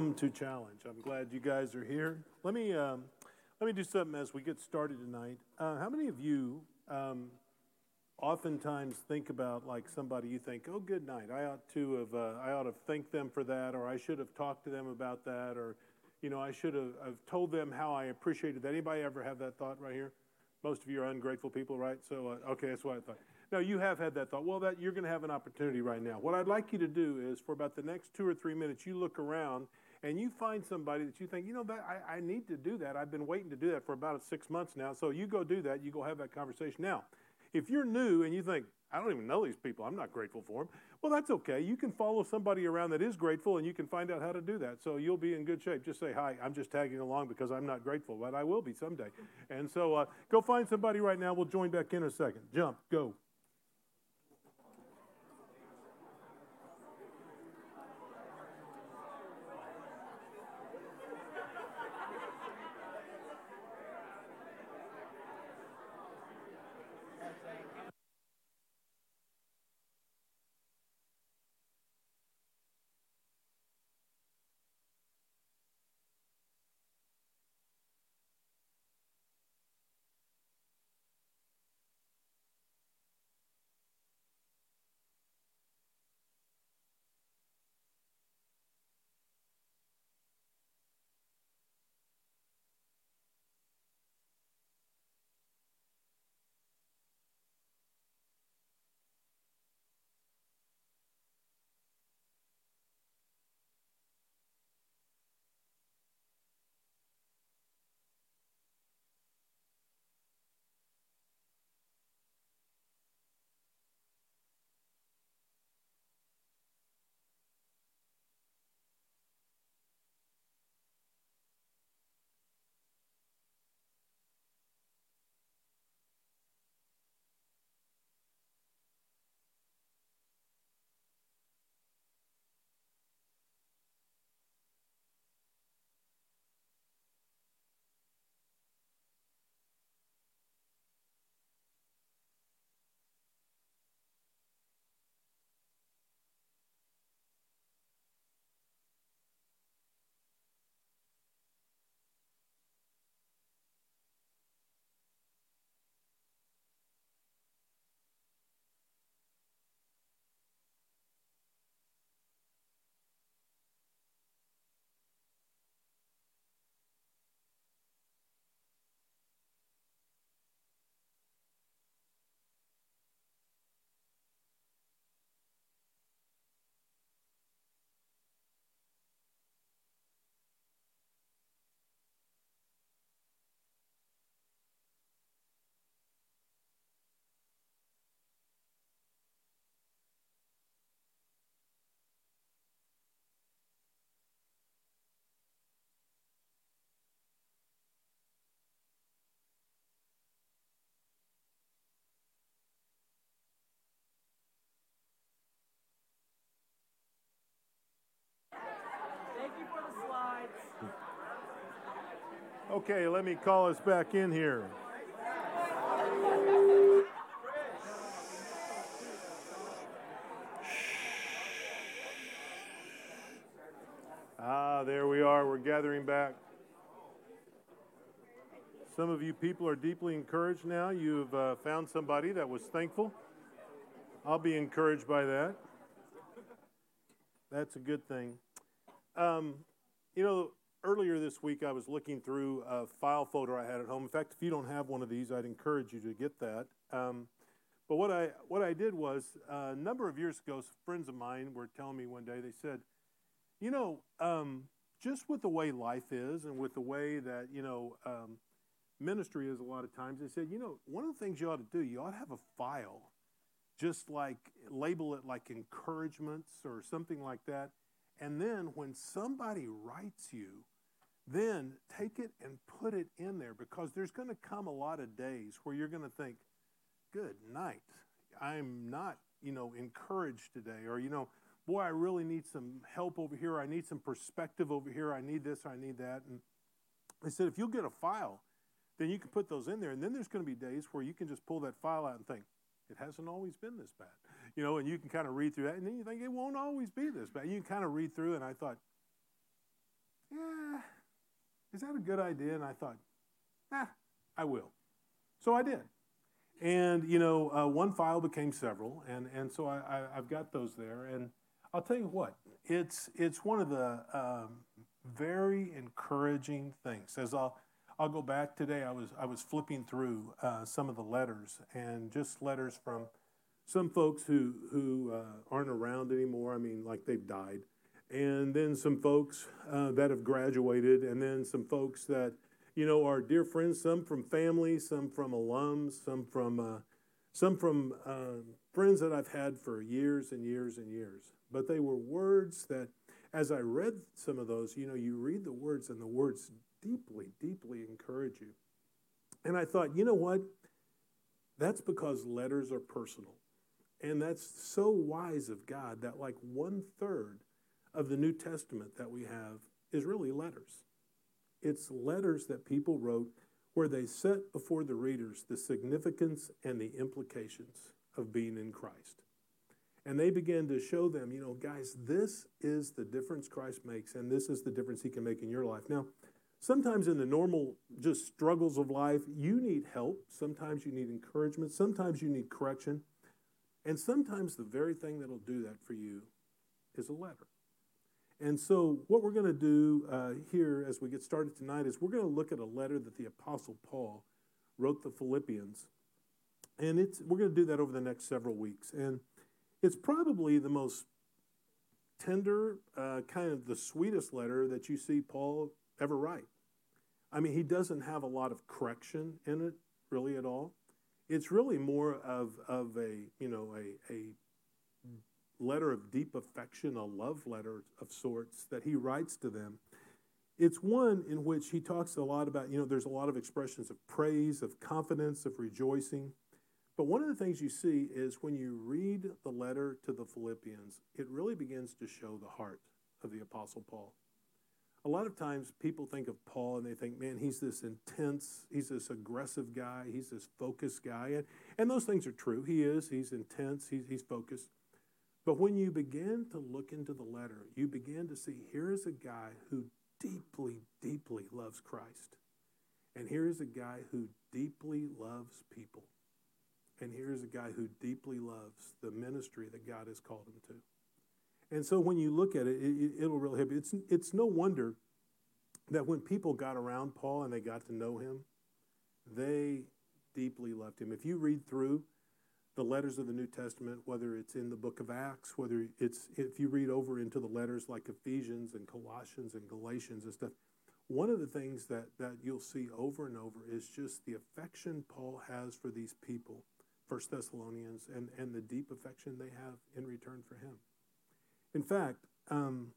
to challenge. I'm glad you guys are here. Let me um, let me do something as we get started tonight. Uh, how many of you um, oftentimes think about like somebody you think, oh, good night. I ought to have uh, I ought to thank them for that, or I should have talked to them about that, or you know I should have I've told them how I appreciated that. Anybody ever have that thought right here? Most of you are ungrateful people, right? So uh, okay, that's what I thought. No, you have had that thought. Well, that you're going to have an opportunity right now. What I'd like you to do is, for about the next two or three minutes, you look around and you find somebody that you think, you know, that I, I need to do that. I've been waiting to do that for about six months now. So you go do that. You go have that conversation. Now, if you're new and you think, I don't even know these people, I'm not grateful for them, well, that's okay. You can follow somebody around that is grateful and you can find out how to do that. So you'll be in good shape. Just say, Hi, I'm just tagging along because I'm not grateful, but I will be someday. And so uh, go find somebody right now. We'll join back in a second. Jump, go. Okay, let me call us back in here. Ah, there we are. We're gathering back. Some of you people are deeply encouraged now. You've uh, found somebody that was thankful. I'll be encouraged by that. That's a good thing. Um, you know, earlier this week, I was looking through a file folder I had at home. In fact, if you don't have one of these, I'd encourage you to get that. Um, but what I what I did was uh, a number of years ago, friends of mine were telling me one day. They said, "You know, um, just with the way life is, and with the way that you know um, ministry is, a lot of times, they said, you know, one of the things you ought to do, you ought to have a file, just like label it like encouragements or something like that." And then when somebody writes you then take it and put it in there because there's going to come a lot of days where you're going to think, good night. I'm not, you know, encouraged today. Or, you know, boy, I really need some help over here. I need some perspective over here. I need this, I need that. And they said, if you'll get a file, then you can put those in there. And then there's going to be days where you can just pull that file out and think, it hasn't always been this bad. You know, and you can kind of read through that. And then you think, it won't always be this bad. You can kind of read through, and I thought, yeah, is that a good idea? And I thought, ah, I will. So I did. And, you know, uh, one file became several, and, and so I, I, have got those there. And I'll tell you what, it's, it's one of the um, very encouraging things. As I'll, I'll go back today, I was, I was flipping through uh, some of the letters, and just letters from some folks who, who uh, aren't around anymore. I mean, like they've died. And then some folks uh, that have graduated, and then some folks that you know, are dear friends, some from family, some from alums, some from, uh, some from uh, friends that I've had for years and years and years. But they were words that, as I read some of those, you know, you read the words and the words deeply, deeply encourage you. And I thought, you know what? That's because letters are personal. And that's so wise of God that like one third of the New Testament that we have is really letters. It's letters that people wrote where they set before the readers the significance and the implications of being in Christ. And they began to show them, you know, guys, this is the difference Christ makes, and this is the difference he can make in your life. Now, sometimes in the normal just struggles of life, you need help. Sometimes you need encouragement. Sometimes you need correction. And sometimes the very thing that'll do that for you is a letter. And so, what we're going to do uh, here as we get started tonight is we're going to look at a letter that the Apostle Paul wrote the Philippians. And it's, we're going to do that over the next several weeks. And it's probably the most tender, uh, kind of the sweetest letter that you see Paul ever write. I mean, he doesn't have a lot of correction in it, really, at all. It's really more of, of a, you know, a, a letter of deep affection, a love letter of sorts that he writes to them. It's one in which he talks a lot about, you know, there's a lot of expressions of praise, of confidence, of rejoicing. But one of the things you see is when you read the letter to the Philippians, it really begins to show the heart of the Apostle Paul. A lot of times people think of Paul and they think, man, he's this intense, he's this aggressive guy, he's this focused guy. And, and those things are true. He is, he's intense, he's, he's focused. But when you begin to look into the letter, you begin to see here is a guy who deeply, deeply loves Christ. And here is a guy who deeply loves people. And here's a guy who deeply loves the ministry that God has called him to. And so when you look at it, it will really help you. It's, it's no wonder that when people got around Paul and they got to know him, they deeply loved him. If you read through the letters of the New Testament, whether it's in the book of Acts, whether it's if you read over into the letters like Ephesians and Colossians and Galatians and stuff, one of the things that, that you'll see over and over is just the affection Paul has for these people, First Thessalonians, and, and the deep affection they have in return for him. In fact, um,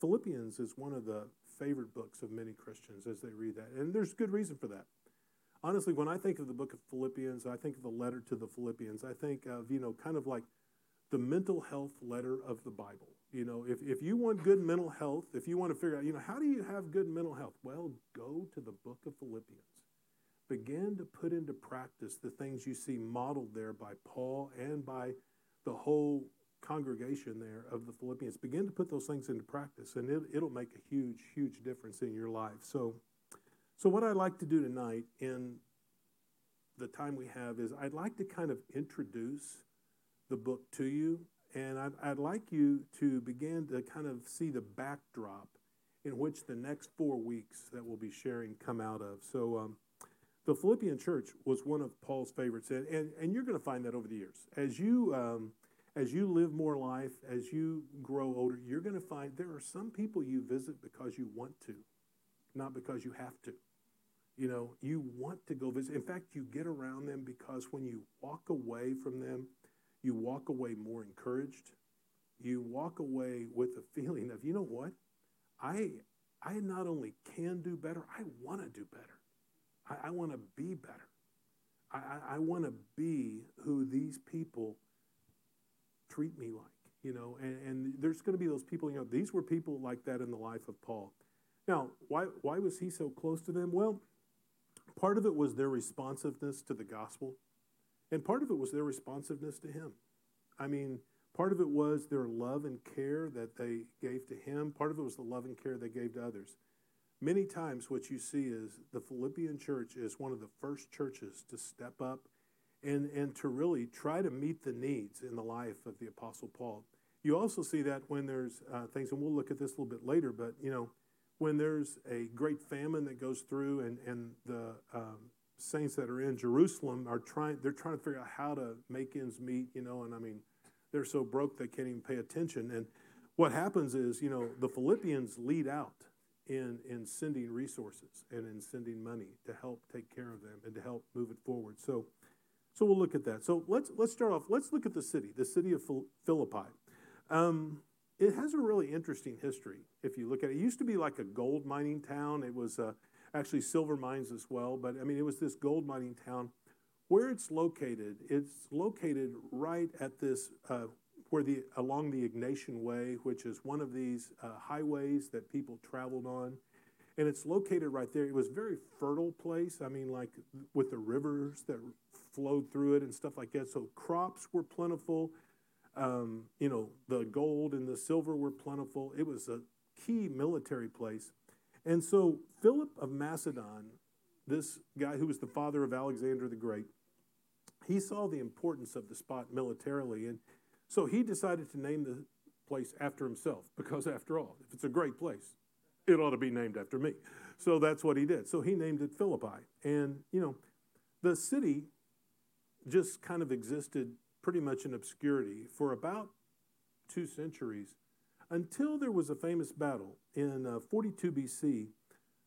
Philippians is one of the favorite books of many Christians as they read that. And there's good reason for that honestly, when I think of the book of Philippians, I think of the letter to the Philippians. I think of, you know, kind of like the mental health letter of the Bible. You know, if, if you want good mental health, if you want to figure out, you know, how do you have good mental health? Well, go to the book of Philippians. Begin to put into practice the things you see modeled there by Paul and by the whole congregation there of the Philippians. Begin to put those things into practice, and it, it'll make a huge, huge difference in your life. So, so, what I'd like to do tonight in the time we have is I'd like to kind of introduce the book to you, and I'd, I'd like you to begin to kind of see the backdrop in which the next four weeks that we'll be sharing come out of. So, um, the Philippian church was one of Paul's favorites, and, and, and you're going to find that over the years. As you, um, as you live more life, as you grow older, you're going to find there are some people you visit because you want to, not because you have to. You know, you want to go visit. In fact, you get around them because when you walk away from them, you walk away more encouraged. You walk away with a feeling of, you know what? I, I not only can do better, I want to do better. I, I want to be better. I, I, I want to be who these people treat me like, you know, and, and there's going to be those people, you know, these were people like that in the life of Paul. Now, why, why was he so close to them? Well, Part of it was their responsiveness to the gospel, and part of it was their responsiveness to Him. I mean, part of it was their love and care that they gave to Him, part of it was the love and care they gave to others. many times what you see is the Philippian church is one of the first churches to step up and, and to really try to meet the needs in the life of the Apostle Paul. You also see that when there's uh, things, and we'll look at this a little bit later, but you know, when there's a great famine that goes through and, and the um, saints that are in Jerusalem are trying, they're trying to figure out how to make ends meet, you know, and I mean, they're so broke they can't even pay attention. And what happens is, you know, the Philippians lead out in, in sending resources and in sending money to help take care of them and to help move it forward. So, so we'll look at that. So let's, let's start off. Let's look at the city, the city of Philippi. Um, it has a really interesting history if you look at it. It used to be like a gold mining town. It was uh, actually silver mines as well, but I mean, it was this gold mining town. Where it's located, it's located right at this, uh, where the along the Egnatian Way, which is one of these uh, highways that people traveled on, and it's located right there. It was a very fertile place. I mean, like with the rivers that flowed through it and stuff like that. So crops were plentiful. Um, you know, the gold and the silver were plentiful. It was a key military place. And so Philip of Macedon, this guy who was the father of Alexander the Great, he saw the importance of the spot militarily. And so he decided to name the place after himself because, after all, if it's a great place, it ought to be named after me. So that's what he did. So he named it Philippi. And, you know, the city just kind of existed pretty much in obscurity for about two centuries until there was a famous battle in uh, 42 BC.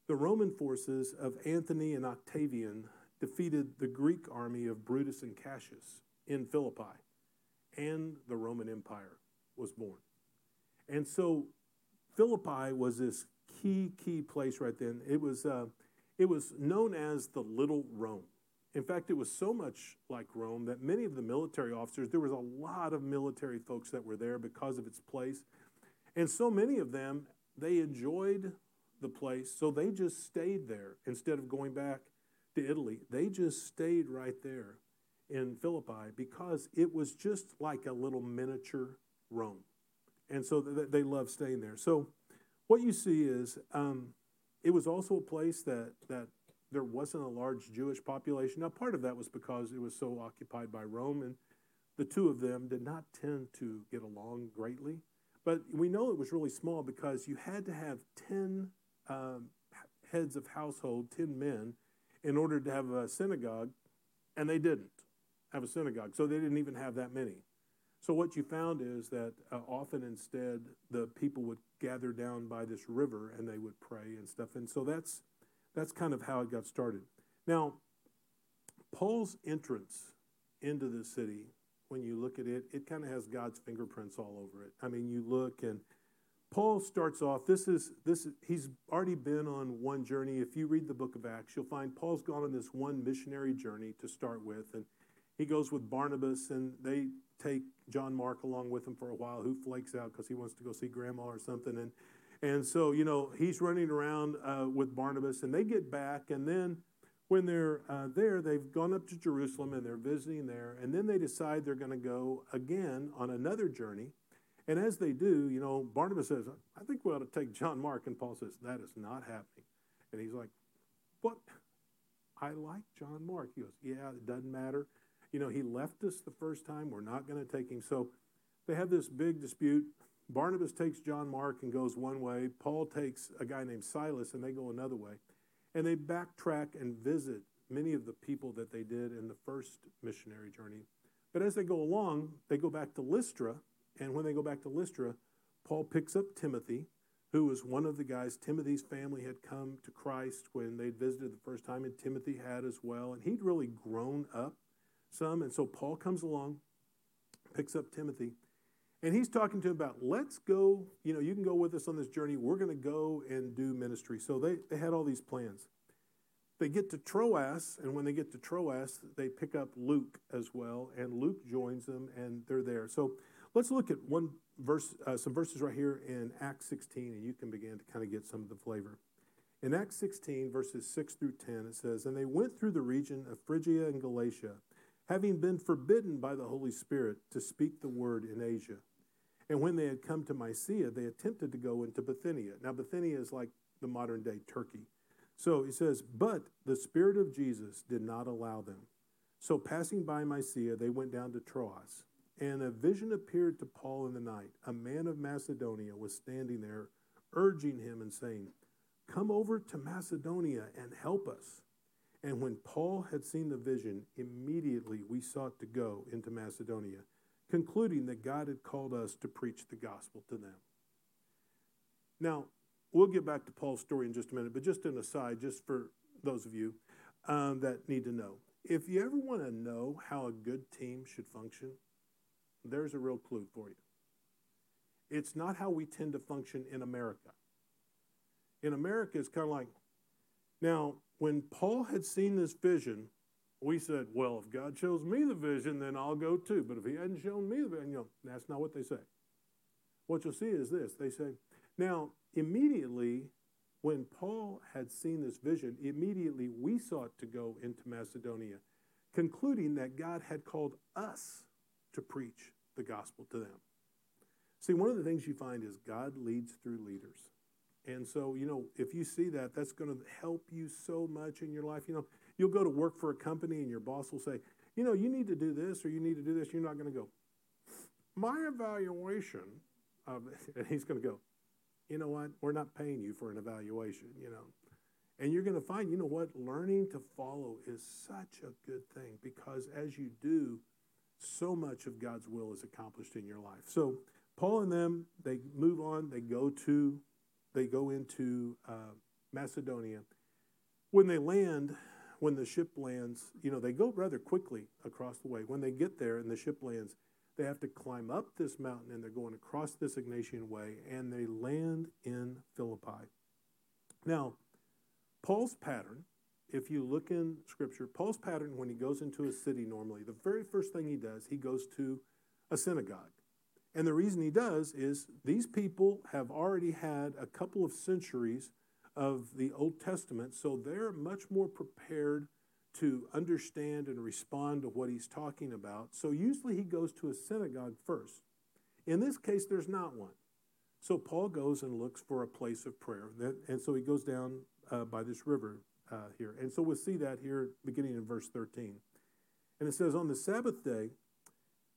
The Roman forces of Antony and Octavian defeated the Greek army of Brutus and Cassius in Philippi, and the Roman Empire was born. And so Philippi was this key, key place right then. It was, uh, it was known as the Little Rome. In fact, it was so much like Rome that many of the military officers, there was a lot of military folks that were there because of its place. And so many of them, they enjoyed the place, so they just stayed there instead of going back to Italy. They just stayed right there in Philippi because it was just like a little miniature Rome. And so they loved staying there. So what you see is um, it was also a place that, that there wasn't a large Jewish population. Now, part of that was because it was so occupied by Rome, and the two of them did not tend to get along greatly. But we know it was really small because you had to have 10 um, heads of household, 10 men, in order to have a synagogue, and they didn't have a synagogue. So they didn't even have that many. So what you found is that uh, often instead the people would gather down by this river and they would pray and stuff. And so that's that's kind of how it got started. Now, Paul's entrance into the city, when you look at it, it kind of has God's fingerprints all over it. I mean, you look and Paul starts off. This is this. He's already been on one journey. If you read the book of Acts, you'll find Paul's gone on this one missionary journey to start with, and he goes with Barnabas, and they take John Mark along with him for a while, who flakes out because he wants to go see grandma or something, and and so, you know, he's running around uh, with Barnabas, and they get back, and then when they're uh, there, they've gone up to Jerusalem and they're visiting there, and then they decide they're going to go again on another journey. And as they do, you know, Barnabas says, I think we ought to take John Mark. And Paul says, That is not happening. And he's like, What? I like John Mark. He goes, Yeah, it doesn't matter. You know, he left us the first time. We're not going to take him. So they have this big dispute. Barnabas takes John Mark and goes one way. Paul takes a guy named Silas and they go another way. And they backtrack and visit many of the people that they did in the first missionary journey. But as they go along, they go back to Lystra. And when they go back to Lystra, Paul picks up Timothy, who was one of the guys. Timothy's family had come to Christ when they'd visited the first time, and Timothy had as well. And he'd really grown up some. And so Paul comes along, picks up Timothy, and he's talking to him about, let's go, you know, you can go with us on this journey. We're going to go and do ministry. So they, they had all these plans. They get to Troas, and when they get to Troas, they pick up Luke as well, and Luke joins them, and they're there. So let's look at one verse, uh, some verses right here in Acts 16, and you can begin to kind of get some of the flavor. In Acts 16, verses 6 through 10, it says, And they went through the region of Phrygia and Galatia, having been forbidden by the Holy Spirit to speak the word in Asia. And when they had come to Mysia, they attempted to go into Bithynia. Now, Bithynia is like the modern day Turkey. So he says, But the Spirit of Jesus did not allow them. So passing by Mysia, they went down to Troas. And a vision appeared to Paul in the night. A man of Macedonia was standing there, urging him and saying, Come over to Macedonia and help us. And when Paul had seen the vision, immediately we sought to go into Macedonia, concluding that God had called us to preach the gospel to them. Now, we'll get back to Paul's story in just a minute, but just an aside, just for those of you um, that need to know. If you ever want to know how a good team should function, there's a real clue for you. It's not how we tend to function in America. In America, it's kind of like, now, when Paul had seen this vision, we said, well, if God shows me the vision, then I'll go too. But if he hadn't shown me the vision, you know, that's not what they say. What you'll see is this. They say, now, immediately when Paul had seen this vision, immediately we sought to go into Macedonia, concluding that God had called us to preach the gospel to them. See, one of the things you find is God leads through leaders. And so, you know, if you see that, that's going to help you so much in your life. You know, you'll go to work for a company and your boss will say, you know, you need to do this or you need to do this. You're not going to go, my evaluation of, and he's going to go, you know what? We're not paying you for an evaluation, you know. And you're going to find, you know what? Learning to follow is such a good thing because as you do, so much of God's will is accomplished in your life. So Paul and them, they move on. They go to, they go into uh, Macedonia. When they land, when the ship lands, you know, they go rather quickly across the way. When they get there and the ship lands, they have to climb up this mountain and they're going across this Egnatian Way and they land in Philippi. Now, Paul's pattern if you look in Scripture, Paul's pattern when he goes into a city normally, the very first thing he does, he goes to a synagogue. And the reason he does is these people have already had a couple of centuries of the Old Testament, so they're much more prepared to understand and respond to what he's talking about. So usually he goes to a synagogue first. In this case, there's not one. So Paul goes and looks for a place of prayer. and so he goes down uh, by this river uh, here. And so we'll see that here beginning in verse 13. And it says, On the Sabbath day,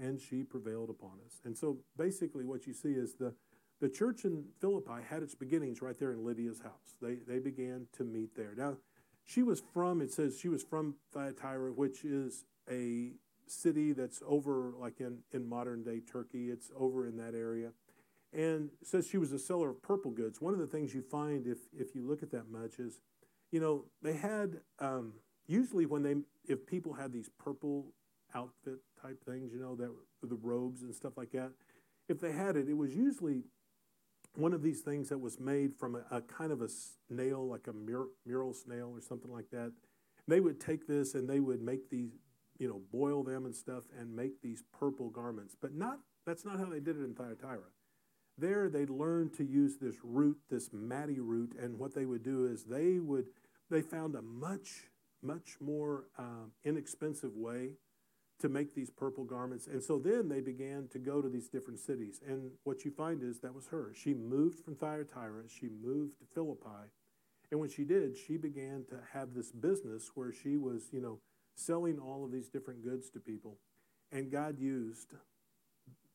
And she prevailed upon us. And so basically, what you see is the, the church in Philippi had its beginnings right there in Lydia's house. They, they began to meet there. Now, she was from, it says she was from Thyatira, which is a city that's over like in, in modern day Turkey. It's over in that area. And says she was a seller of purple goods. One of the things you find if, if you look at that much is, you know, they had um, usually when they if people had these purple outfit type things, you know, that the robes and stuff like that, if they had it, it was usually one of these things that was made from a, a kind of a snail, like a mur- mural snail or something like that. They would take this and they would make these, you know, boil them and stuff and make these purple garments. But not that's not how they did it in Thyatira. There they learned to use this root, this madder root, and what they would do is they would they found a much much more um, inexpensive way to make these purple garments. And so then they began to go to these different cities. And what you find is that was her. She moved from Thyatira, she moved to Philippi. And when she did, she began to have this business where she was, you know, selling all of these different goods to people. And God used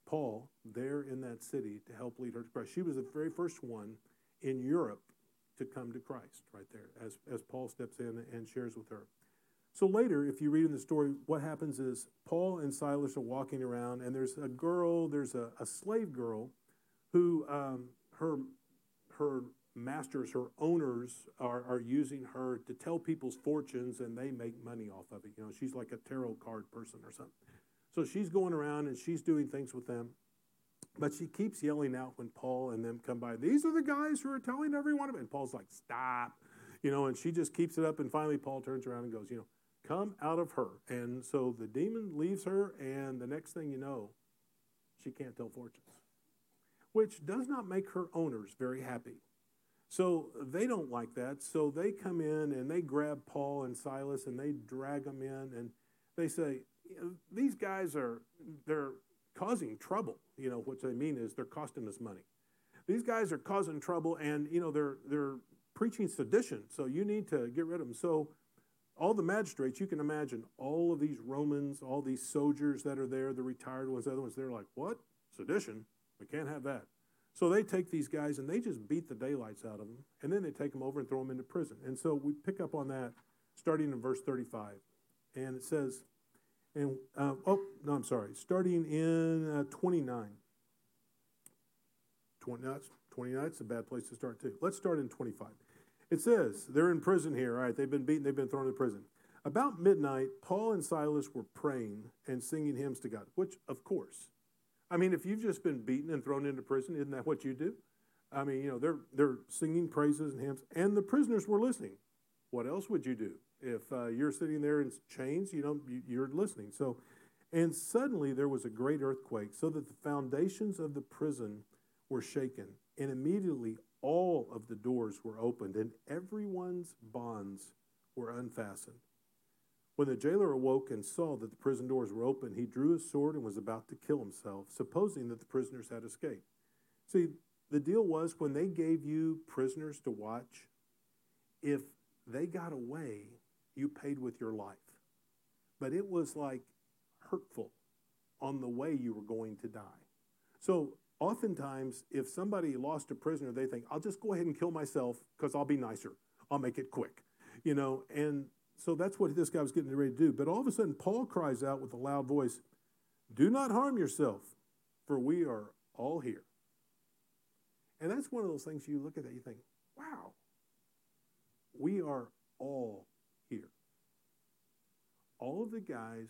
Paul there in that city to help lead her to Christ. She was the very first one in Europe to come to Christ right there as, as Paul steps in and shares with her. So later, if you read in the story, what happens is Paul and Silas are walking around, and there's a girl, there's a, a slave girl who um, her, her masters, her owners are, are using her to tell people's fortunes, and they make money off of it. You know, she's like a tarot card person or something. So she's going around and she's doing things with them. But she keeps yelling out when Paul and them come by, These are the guys who are telling everyone. And Paul's like, Stop. you know, and she just keeps it up. And finally, Paul turns around and goes, you know, come out of her. And so the demon leaves her, and the next thing you know, she can't tell fortunes, which does not make her owners very happy. So they don't like that. So they come in and they grab Paul and Silas and they drag them in and they say, these guys are, they're causing trouble. You know, what they mean is they're costing us money. These guys are causing trouble and, you know, they're, they're preaching sedition. So you need to get rid of them. So all the magistrates, you can imagine all of these Romans, all these soldiers that are there, the retired ones, the other ones, they're like, what? Sedition? We can't have that. So they take these guys and they just beat the daylights out of them, and then they take them over and throw them into prison. And so we pick up on that starting in verse 35. And it says, and uh, oh, no, I'm sorry, starting in uh, 29. 20, that's 29, it's a bad place to start too. Let's start in 25. It says, they're in prison here. All right, they've been beaten, they've been thrown in prison. About midnight, Paul and Silas were praying and singing hymns to God, which, of course, I mean, if you've just been beaten and thrown into prison, isn't that what you do? I mean, you know, they're, they're singing praises and hymns, and the prisoners were listening. What else would you do? If uh, you're sitting there in chains, you know, you're listening. So, and suddenly there was a great earthquake, so that the foundations of the prison were shaken, and immediately all of the doors were opened and everyone's bonds were unfastened. When the jailer awoke and saw that the prison doors were open, he drew his sword and was about to kill himself, supposing that the prisoners had escaped. See, the deal was when they gave you prisoners to watch, if they got away, you paid with your life. But it was like hurtful on the way you were going to die. So oftentimes, if somebody lost a prisoner, they think, I'll just go ahead and kill myself because I'll be nicer. I'll make it quick. You know, and so that's what this guy was getting ready to do. But all of a sudden, Paul cries out with a loud voice, Do not harm yourself, for we are all here. And that's one of those things you look at that, you think, wow, we are all here. All of the guys.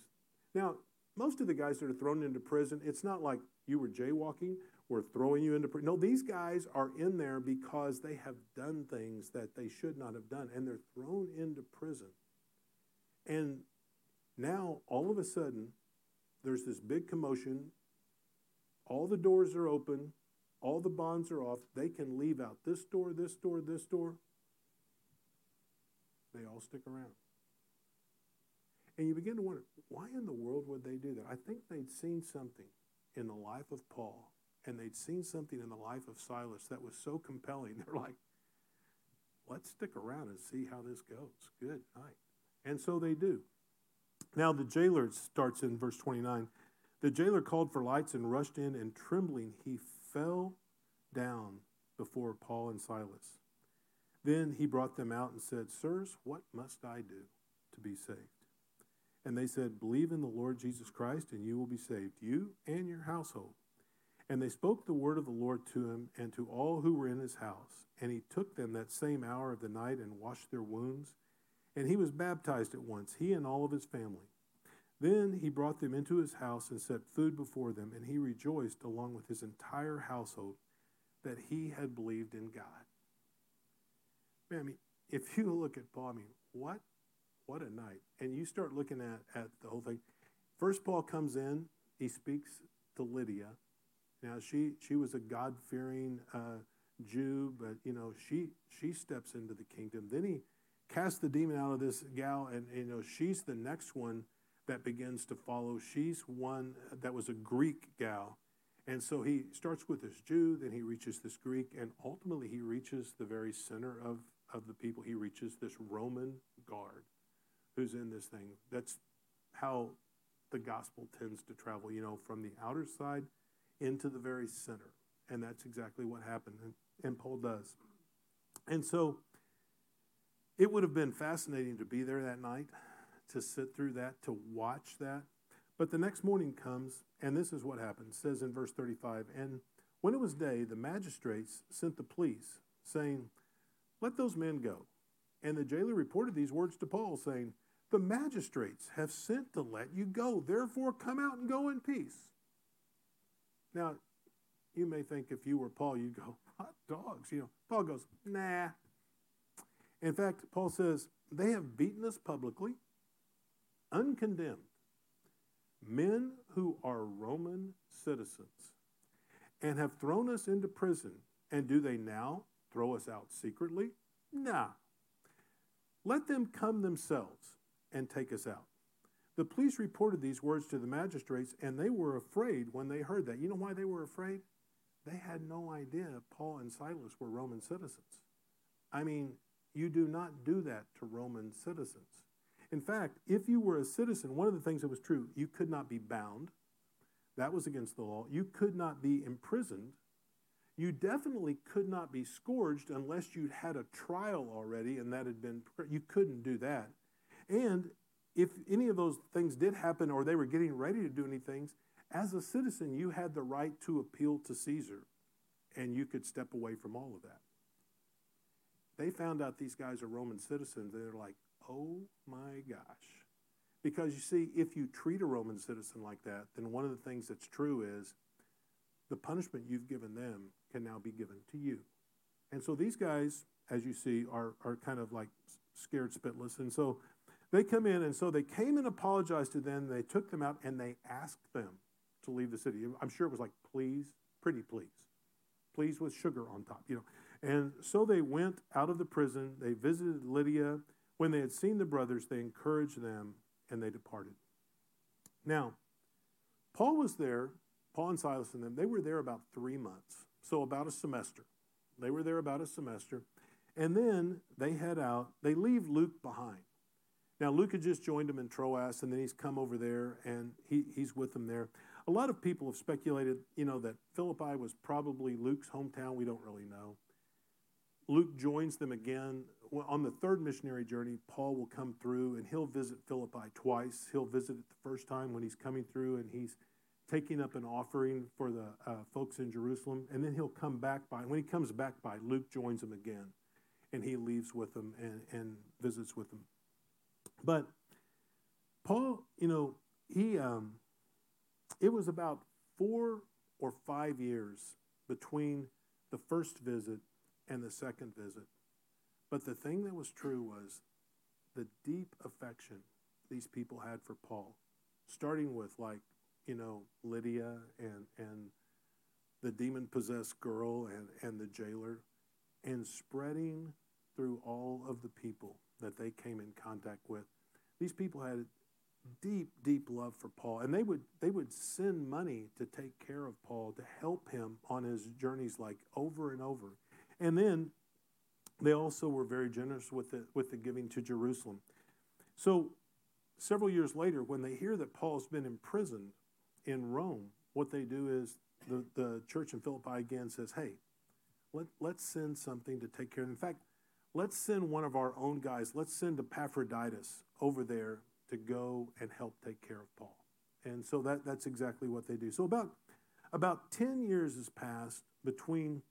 Now, most of the guys that are thrown into prison, it's not like you were jaywalking we're throwing you into prison. No, these guys are in there because they have done things that they should not have done, and they're thrown into prison. And now, all of a sudden, there's this big commotion. All the doors are open. All the bonds are off. They can leave out this door, this door, this door. They all stick around. And you begin to wonder, why in the world would they do that? I think they'd seen something in the life of Paul and they'd seen something in the life of Silas that was so compelling. They're like, let's stick around and see how this goes. Good night. And so they do. Now, the jailer starts in verse 29. The jailer called for lights and rushed in, and trembling, he fell down before Paul and Silas. Then he brought them out and said, Sirs, what must I do to be saved? And they said, Believe in the Lord Jesus Christ, and you will be saved, you and your household. And they spoke the word of the Lord to him and to all who were in his house. And he took them that same hour of the night and washed their wounds. And he was baptized at once, he and all of his family. Then he brought them into his house and set food before them, and he rejoiced along with his entire household that he had believed in God. Man, I mean, if you look at Paul, I mean, what, what a night! And you start looking at at the whole thing. First, Paul comes in. He speaks to Lydia, now she she was a God fearing uh, Jew, but you know she she steps into the kingdom. Then he casts the demon out of this gal, and you know she's the next one that begins to follow. She's one that was a Greek gal, and so he starts with this Jew, then he reaches this Greek, and ultimately he reaches the very center of of the people. He reaches this Roman guard who's in this thing. That's how the gospel tends to travel. You know, from the outer side into the very center. And that's exactly what happened. And, and Paul does. And so it would have been fascinating to be there that night, to sit through that, to watch that. But the next morning comes, and this is what happens. Says in verse 35 And when it was day, the magistrates sent the police, saying, Let those men go. And the jailer reported these words to Paul, saying, The magistrates have sent to let you go. Therefore, come out and go in peace. Now, you may think if you were Paul, you'd go, hot dogs. You know, Paul goes, nah. In fact, Paul says, they have beaten us publicly, uncondemned, men who are Roman citizens, and have thrown us into prison. And do they now throw us out secretly? Nah. Let them come themselves and take us out. The police reported these words to the magistrates, and they were afraid when they heard that. You know why they were afraid? They had no idea Paul and Silas were Roman citizens. I mean, you do not do that to Roman citizens. In fact, if you were a citizen, one of the things that was true, you could not be bound. That was against the law. You could not be imprisoned. You definitely could not be scourged unless you'd had a trial already and that had been, you couldn't do that. And if any of those things did happen or they were getting ready to do any things, as a citizen, you had the right to appeal to Caesar and you could step away from all of that. They found out these guys are Roman citizens, they're like, oh my gosh. Because you see, if you treat a Roman citizen like that, then one of the things that's true is the punishment you've given them can now be given to you. And so these guys, as you see, are, are kind of like scared spitless. And so they come in, and so they came and apologized to them. They took them out and they asked them to leave the city. I'm sure it was like, please, pretty please. Please with sugar on top, you know. And so they went out of the prison. They visited Lydia. When they had seen the brothers, they encouraged them and they departed. Now, Paul was there, Paul and Silas and them, they were there about three months, so about a semester. They were there about a semester. And then they head out, they leave Luke behind. Now, Luke had just joined them in Troas, and then he's come over there and he, he's with them there. A lot of people have speculated, you know, that Philippi was probably Luke's hometown. We don't really know. Luke joins them again. On the third missionary journey, Paul will come through and he'll visit Philippi twice. He'll visit it the first time when he's coming through and he's taking up an offering for the uh, folks in Jerusalem. And then he'll come back by. When he comes back by, Luke joins him again and he leaves with them and, and visits with them. But Paul, you know, he, um, it was about four or five years between the first visit and the second visit. But the thing that was true was the deep affection these people had for Paul, starting with like, you know, Lydia and, and the demon possessed girl and, and the jailer, and spreading through all of the people that they came in contact with. These people had deep, deep love for Paul, and they would they would send money to take care of Paul to help him on his journeys, like over and over. And then they also were very generous with the, with the giving to Jerusalem. So several years later, when they hear that Paul's been imprisoned in Rome, what they do is the, the church in Philippi again says, hey, let, let's send something to take care of. In fact, let's send one of our own guys, let's send Epaphroditus over there to go and help take care of Paul. And so that, that's exactly what they do. So about, about 10 years has passed between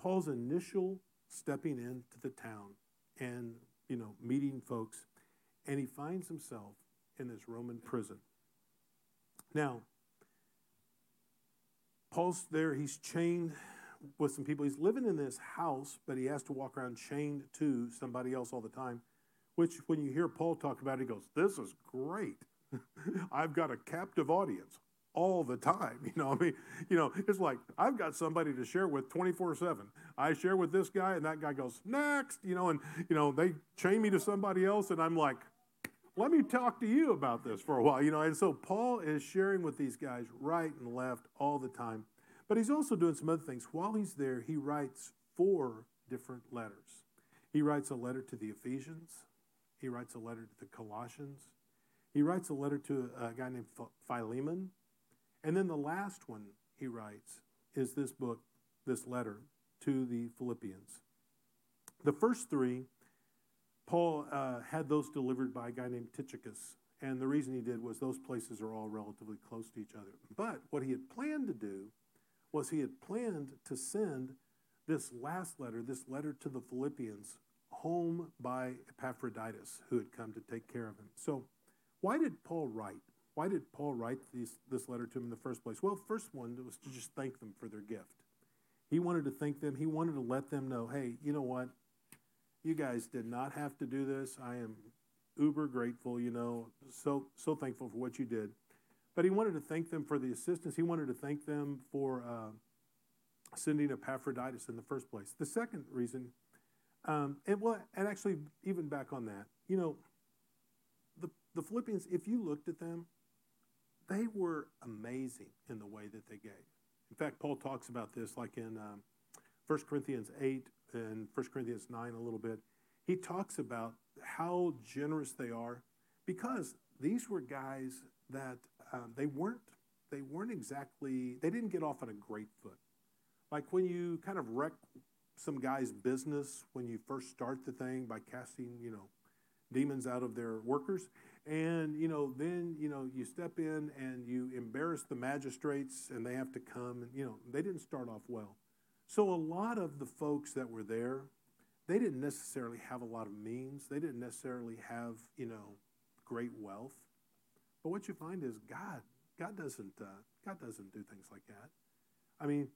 Paul's initial stepping into the town and, you know, meeting folks, and he finds himself in this Roman prison. Now, Paul's there, he's chained with some people. He's living in this house, but he has to walk around chained to somebody else all the time. Which, when you hear Paul talk about it, he goes, This is great. I've got a captive audience all the time. You know, I mean, you know, it's like I've got somebody to share with 24 7. I share with this guy, and that guy goes, next, you know, and, you know, they chain me to somebody else, and I'm like, let me talk to you about this for a while, you know. And so Paul is sharing with these guys right and left all the time. But he's also doing some other things. While he's there, he writes four different letters. He writes a letter to the Ephesians, he writes a letter to the Colossians, he writes a letter to a guy named Philemon and then the last one he writes is this book, this letter to the Philippians. The first three, Paul uh, had those delivered by a guy named Tychicus. And the reason he did was those places are all relatively close to each other. But what he had planned to do was he had planned to send this last letter, this letter to the Philippians, home by Epaphroditus, who had come to take care of him. So, why did Paul write? Why did Paul write these, this letter to them in the first place? Well, first one was to just thank them for their gift. He wanted to thank them. He wanted to let them know, hey, you know what? you guys did not have to do this. I am uber grateful, you know, so so thankful for what you did. But he wanted to thank them for the assistance. He wanted to thank them for uh, sending Epaphroditus in the first place. The second reason, um, and well, and actually even back on that, you know, the the Philippians, if you looked at them, they were amazing in the way that they gave. In fact, Paul talks about this like in um, 1 Corinthians 8 and 1 Corinthians 9 a little bit. He talks about how generous they are because these were guys that um, they weren't they weren't exactly they didn't get off on a great foot. Like when you kind of wreck some guy's business when you first start the thing by casting, you know, demons out of their workers. And, you know, then, you know, you step in and you embarrass the magistrates and they have to come and, you know, they didn't start off well. So a lot of the folks that were there, they didn't necessarily have a lot of means. They didn't necessarily have, you know, great wealth. But what you find is God, God doesn't, uh, God doesn't do things like that. I mean,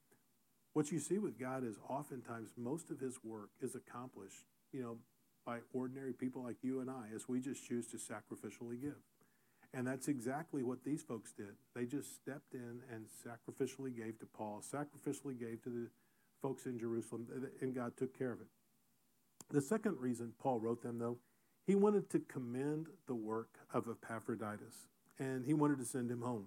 what you see with God is oftentimes most of His work is accomplished, you know, by ordinary people like you and I, as we just choose to sacrificially give. And that's exactly what these folks did. They just stepped in and sacrificially gave to Paul, sacrificially gave to the folks in Jerusalem, and God took care of it. The second reason Paul wrote them, though, he wanted to commend the work of Epaphroditus, and he wanted to send him home.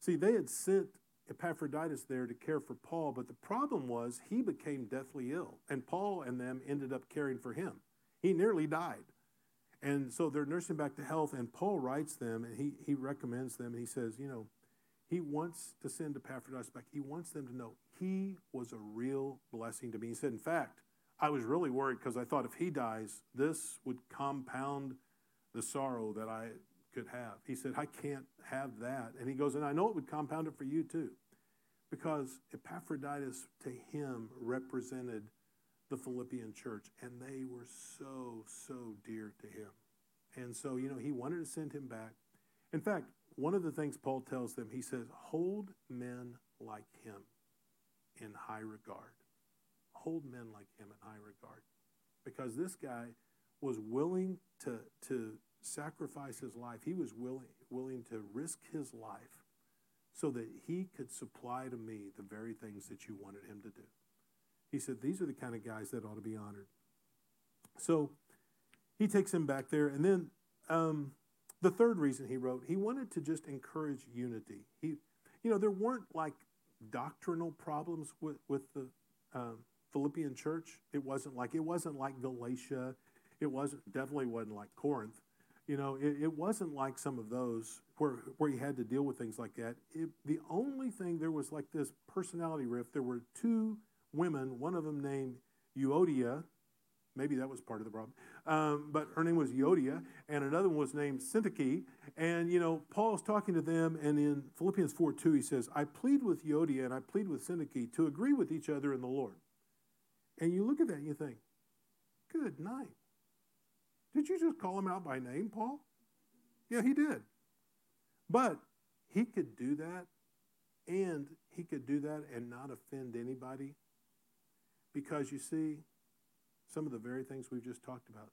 See, they had sent Epaphroditus there to care for Paul, but the problem was he became deathly ill, and Paul and them ended up caring for him. He nearly died. And so they're nursing back to health, and Paul writes them and he, he recommends them, and he says, you know, he wants to send Epaphroditus back. He wants them to know he was a real blessing to me. He said, in fact, I was really worried because I thought if he dies, this would compound the sorrow that I could have. He said, I can't have that. And he goes, and I know it would compound it for you too. Because Epaphroditus to him represented the Philippian church, and they were so, so dear to him. And so, you know, he wanted to send him back. In fact, one of the things Paul tells them, he says, hold men like him in high regard. Hold men like him in high regard. Because this guy was willing to, to sacrifice his life. He was willing, willing to risk his life so that he could supply to me the very things that you wanted him to do. He said, These are the kind of guys that ought to be honored. So he takes him back there. And then um, the third reason he wrote, he wanted to just encourage unity. He, you know, there weren't like doctrinal problems with, with the um, Philippian church. It wasn't like it wasn't like Galatia. It wasn't definitely wasn't like Corinth. You know, it, it wasn't like some of those where where you had to deal with things like that. It, the only thing there was like this personality rift. There were two women, one of them named Euodia, maybe that was part of the problem, um, but her name was Euodia, and another one was named Syntyche. And, you know, Paul's talking to them, and in Philippians 4 2, he says, I plead with Euodia and I plead with Syntyche to agree with each other in the Lord. And you look at that and you think, good night. Did you just call him out by name, Paul? Yeah, he did. But he could do that, and he could do that and not offend anybody because you see, some of the very things we've just talked about.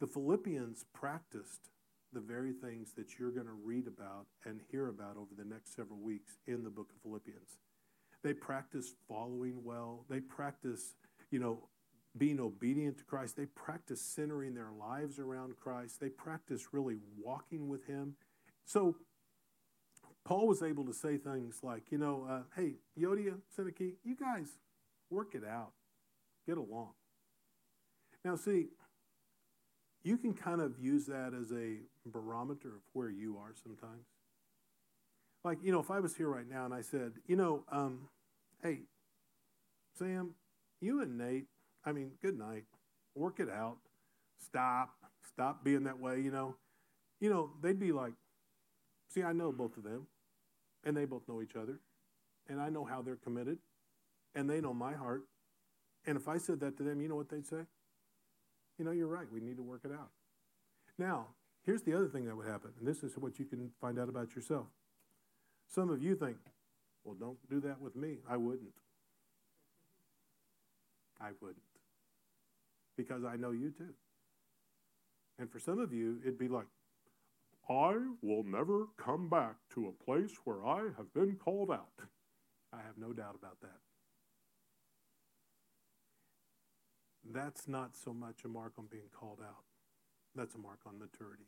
The Philippians practiced the very things that you're going to read about and hear about over the next several weeks in the book of Philippians. They practiced following well. They practiced, you know, being obedient to Christ. They practice centering their lives around Christ. They practice really walking with Him. So Paul was able to say things like, you know, uh, hey, Euodia, Syntyche, you guys Work it out. Get along. Now, see, you can kind of use that as a barometer of where you are sometimes. Like, you know, if I was here right now and I said, you know, um, hey, Sam, you and Nate, I mean, good night. Work it out. Stop. Stop being that way, you know. You know, they'd be like, see, I know hmm. both of them, and they both know each other, and I know how they're committed, and they know my heart. And if I said that to them, you know what they'd say? You know, you're right. We need to work it out. Now, here's the other thing that would happen, and this is what you can find out about yourself. Some of you think, well, don't do that with me. I wouldn't. I wouldn't. Because I know you too. And for some of you, it'd be like, I will never come back to a place where I have been called out. I have no doubt about that. That's not so much a mark on being called out. That's a mark on maturity.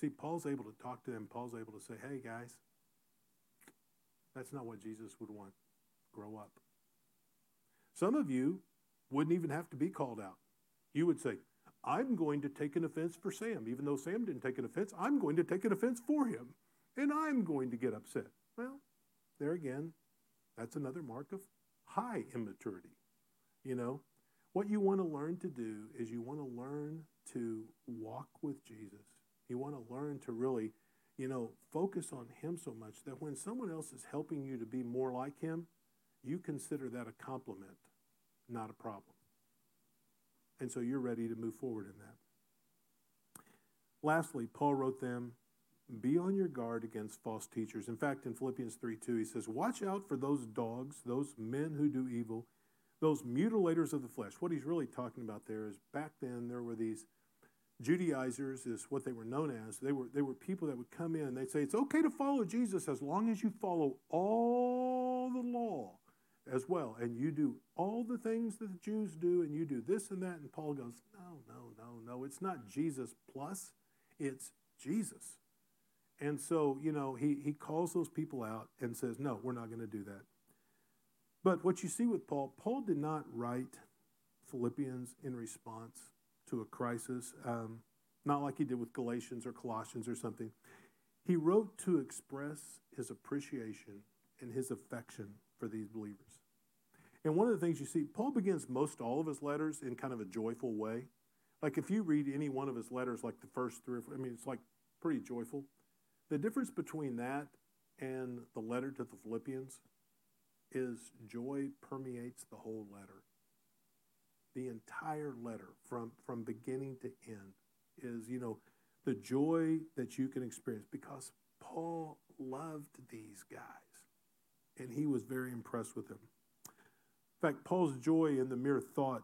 See, Paul's able to talk to them. Paul's able to say, hey, guys, that's not what Jesus would want. Grow up. Some of you wouldn't even have to be called out. You would say, I'm going to take an offense for Sam. Even though Sam didn't take an offense, I'm going to take an offense for him. And I'm going to get upset. Well, there again, that's another mark of high immaturity. You know, what you want to learn to do is you want to learn to walk with Jesus. You want to learn to really, you know, focus on him so much that when someone else is helping you to be more like him, you consider that a compliment, not a problem. And so you're ready to move forward in that. Lastly, Paul wrote them, be on your guard against false teachers. In fact, in Philippians 3 2, he says, Watch out for those dogs, those men who do evil, those mutilators of the flesh. What he's really talking about there is back then there were these Judaizers, is what they were known as. They were, they were people that would come in and they'd say, It's okay to follow Jesus as long as you follow all the law as well. And you do all the things that the Jews do, and you do this and that. And Paul goes, No, no, no, no. It's not Jesus plus, it's Jesus. And so, you know, he, he calls those people out and says, No, we're not going to do that. But what you see with Paul, Paul did not write Philippians in response to a crisis, um, not like he did with Galatians or Colossians or something. He wrote to express his appreciation and his affection for these believers. And one of the things you see, Paul begins most all of his letters in kind of a joyful way. Like if you read any one of his letters, like the first three I mean, it's like pretty joyful. The difference between that and the letter to the Philippians is joy permeates the whole letter. The entire letter from, from beginning to end is, you know, the joy that you can experience because Paul loved these guys and he was very impressed with him. In fact, Paul's joy in the mere thought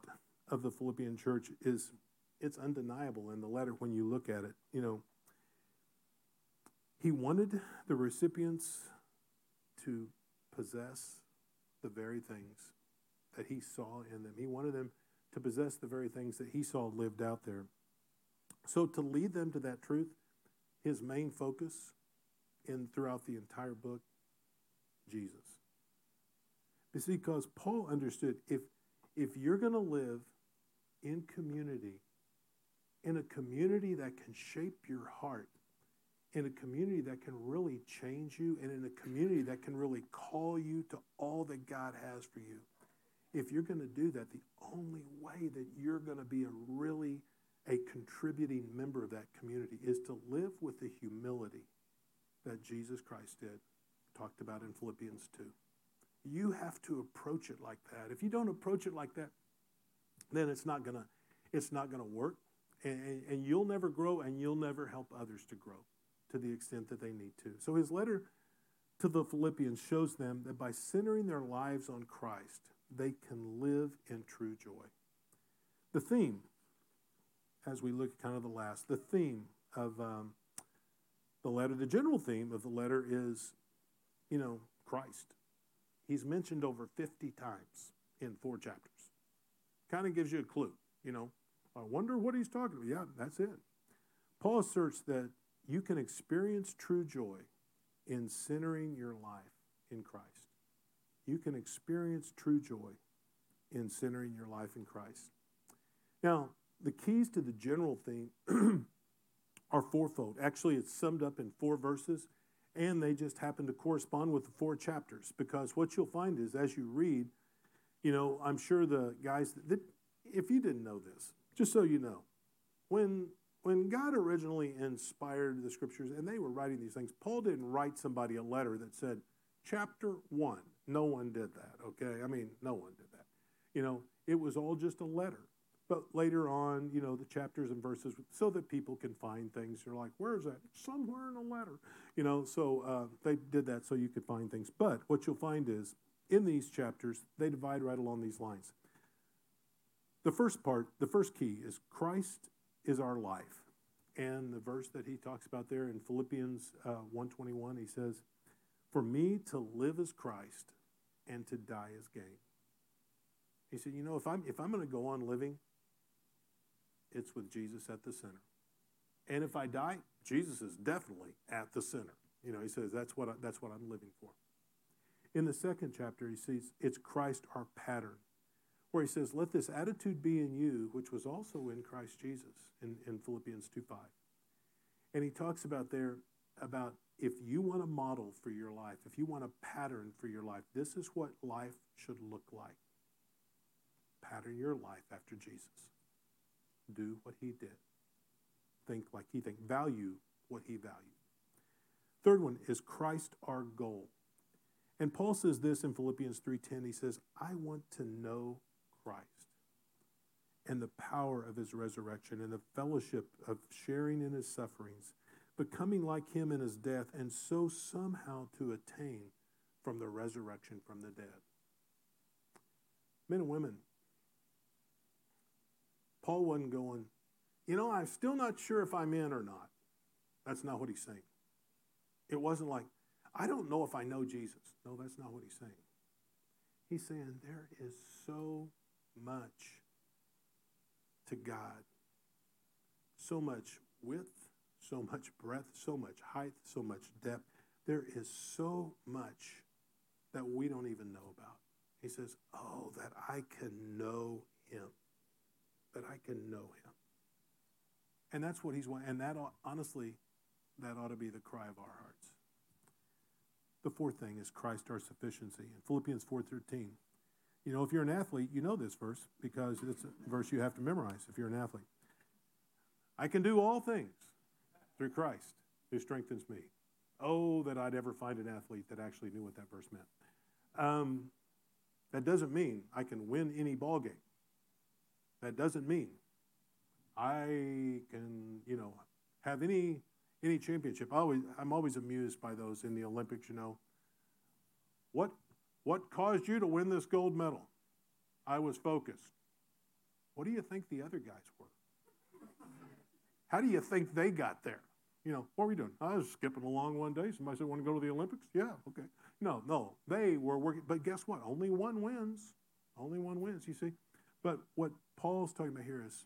of the Philippian church is it's undeniable in the letter when you look at it. You know, he wanted the recipients to possess the very things that he saw in them. He wanted them to possess the very things that he saw lived out there. So to lead them to that truth, his main focus in throughout the entire book, Jesus. It's because Paul understood if if you're going to live in community, in a community that can shape your heart, in a community that can really change you and in a community that can really call you to all that God has for you. If you're going to do that, the only way that you're going to be a really a contributing member of that community is to live with the humility that Jesus Christ did, talked about in Philippians 2. You have to approach it like that. If you don't approach it like that, then it's not gonna it's not gonna work, and, and you'll never grow, and you'll never help others to grow to the extent that they need to. So his letter to the Philippians shows them that by centering their lives on Christ, they can live in true joy. The theme, as we look at kind of the last, the theme of um, the letter, the general theme of the letter is, you know, Christ. He's mentioned over 50 times in four chapters. Kind of gives you a clue, you know. I wonder what he's talking about. Yeah, that's it. Paul asserts that you can experience true joy in centering your life in Christ. You can experience true joy in centering your life in Christ. Now, the keys to the general theme are fourfold. Actually, it's summed up in four verses, and they just happen to correspond with the four chapters because what you'll find is as you read, you know, I'm sure the guys that, if you didn't know this, just so you know, when when God originally inspired the scriptures and they were writing these things, Paul didn't write somebody a letter that said, chapter one. No one did that, okay? I mean, no one did that. You know, it was all just a letter. But later on, you know, the chapters and verses, so that people can find things. You're like, where is that? Somewhere in a letter. You know, so uh, they did that so you could find things. But what you'll find is, in these chapters, they divide right along these lines. The first part, the first key is Christ is our life. And the verse that he talks about there in Philippians uh, 121, he says, For me to live as Christ and to die as gain. He said, You know, if I'm, if I'm going to go on living, it's with Jesus at the center. And if I die, Jesus is definitely at the center. You know, he says, That's what, I, that's what I'm living for. In the second chapter, he says, It's Christ our pattern, where he says, Let this attitude be in you, which was also in Christ Jesus, in, in Philippians 2 5. And he talks about there about if you want a model for your life, if you want a pattern for your life, this is what life should look like. Pattern your life after Jesus. Do what he did. Think like he think. Value what he valued. Third one is Christ our goal. And Paul says this in Philippians 3:10. He says, "I want to know Christ and the power of his resurrection and the fellowship of sharing in his sufferings, becoming like him in his death, and so somehow to attain from the resurrection from the dead." Men and women, Paul wasn't going, you know, I'm still not sure if I'm in or not. That's not what he's saying. It wasn't like, I don't know if I know Jesus. No, that's not what he's saying. He's saying there is so much to God, so much width, so much breadth, so much height, so much depth. There is so much that we don't even know about. He says, Oh, that I can know him. That I can know him. And that's what he's wanting. And that, honestly, that ought to be the cry of our hearts. The fourth thing is Christ our sufficiency. In Philippians 4.13, you know, if you're an athlete, you know this verse because it's a verse you have to memorize if you're an athlete. I can do all things through Christ who strengthens me. Oh, that I'd ever find an athlete that actually knew what that verse meant. Um, that doesn't mean I can win any ball game. That doesn't mean I can, you know, have any any championship. I always, I'm always amused by those in the Olympics. You know, what what caused you to win this gold medal? I was focused. What do you think the other guys were? How do you think they got there? You know, what were we doing? I was skipping along one day. Somebody said, "Want to go to the Olympics?" Yeah, okay. No, no, they were working. But guess what? Only one wins. Only one wins. You see. But what Paul's talking about here is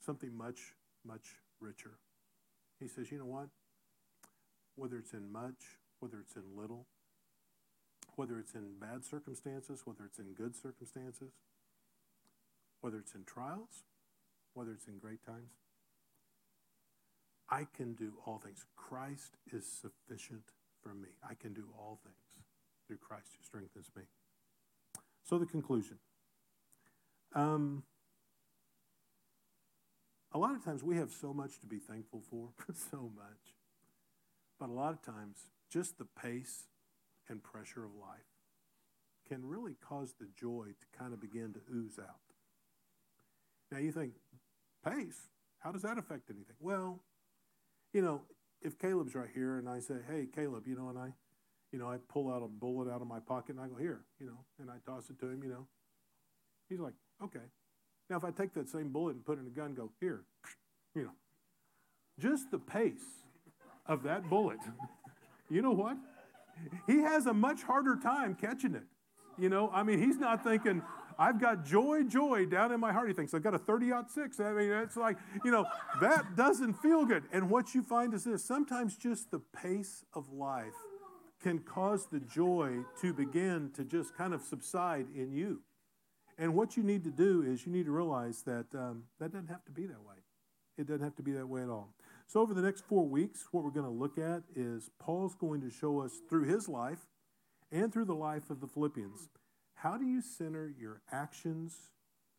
something much, much richer. He says, you know what? Whether it's in much, whether it's in little, whether it's in bad circumstances, whether it's in good circumstances, whether it's in trials, whether it's in great times, I can do all things. Christ is sufficient for me. I can do all things through Christ who strengthens me. So, the conclusion. Um, a lot of times we have so much to be thankful for, so much. But a lot of times, just the pace and pressure of life can really cause the joy to kind of begin to ooze out. Now you think, pace, how does that affect anything? Well, you know, if Caleb's right here and I say, hey, Caleb, you know, and I, you know, I pull out a bullet out of my pocket and I go, here, you know, and I toss it to him, you know, he's like, okay. Now, if I take that same bullet and put it in a gun, go, here, you know, just the pace of that bullet, you know what? He has a much harder time catching it. You know, I mean, he's not thinking, I've got joy, joy down in my heart. He thinks, I've got a 30 6. I mean, it's like, you know, that doesn't feel good. And what you find is this sometimes just the pace of life can cause the joy to begin to just kind of subside in you. And what you need to do is you need to realize that um, that doesn't have to be that way. It doesn't have to be that way at all. So, over the next four weeks, what we're going to look at is Paul's going to show us through his life and through the life of the Philippians how do you center your actions,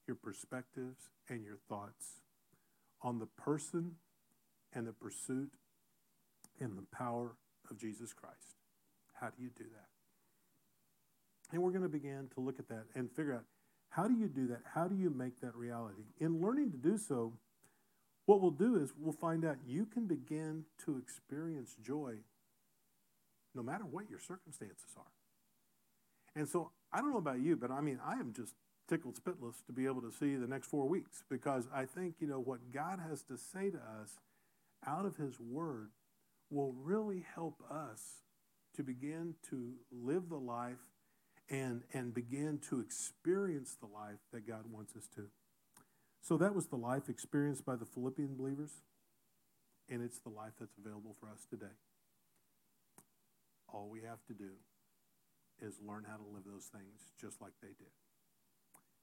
your perspectives, and your thoughts on the person and the pursuit and the power of Jesus Christ? How do you do that? And we're going to begin to look at that and figure out how do you do that? How do you make that reality? In learning to do so, what we'll do is we'll find out you can begin to experience joy no matter what your circumstances are. And so I don't know about you, but I mean, I am just tickled spitless to be able to see the next four weeks because I think, you know, what God has to say to us out of His Word will really help us to begin to live the life and, and begin to experience the life that God wants us to. So that was the life experienced by the Philippian believers, and it's the life that's available for us today. All we have to do is learn how to live those things just like they did.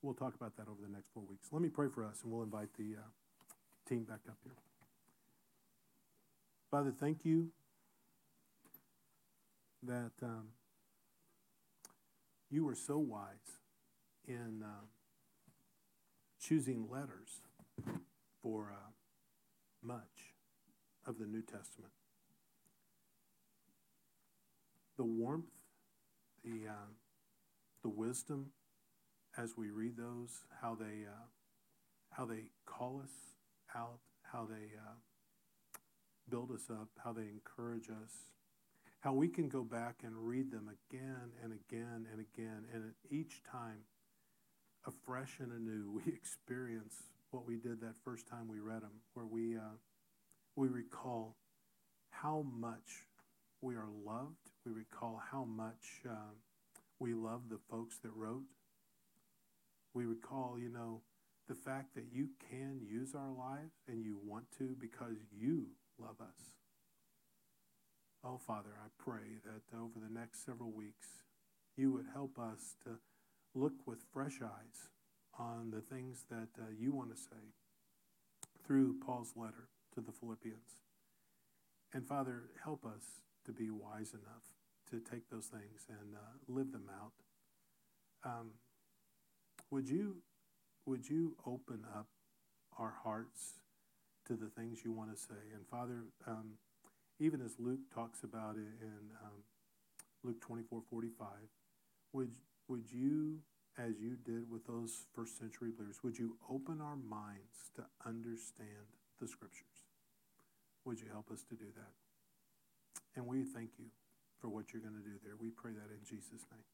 We'll talk about that over the next four weeks. Let me pray for us, and we'll invite the uh, team back up here. Father, thank you that um, you were so wise in uh, choosing letters for uh, much of the New Testament. The warmth, the, uh, the wisdom as we read those, how they, uh, how they call us out, how they uh, build us up, how they encourage us, how we can go back and read them again and again and again, and each time, afresh and anew, we experience what we did that first time we read them, where we uh, we recall how much we are loved. We recall how much uh, we love the folks that wrote. We recall, you know, the fact that you can use our lives and you want to because you love us. Oh, Father, I pray that over the next several weeks, you would help us to look with fresh eyes on the things that uh, you want to say through Paul's letter to the Philippians. And Father, help us to be wise enough to take those things and uh, live them out. Um, would you would you open up our hearts to the things you want to say? And Father, um, even as Luke talks about it in um, Luke 24 45, would, would you, as you did with those first century believers, would you open our minds to understand the scriptures? Would you help us to do that? And we thank you for what you're going to do there. We pray that in Jesus' name.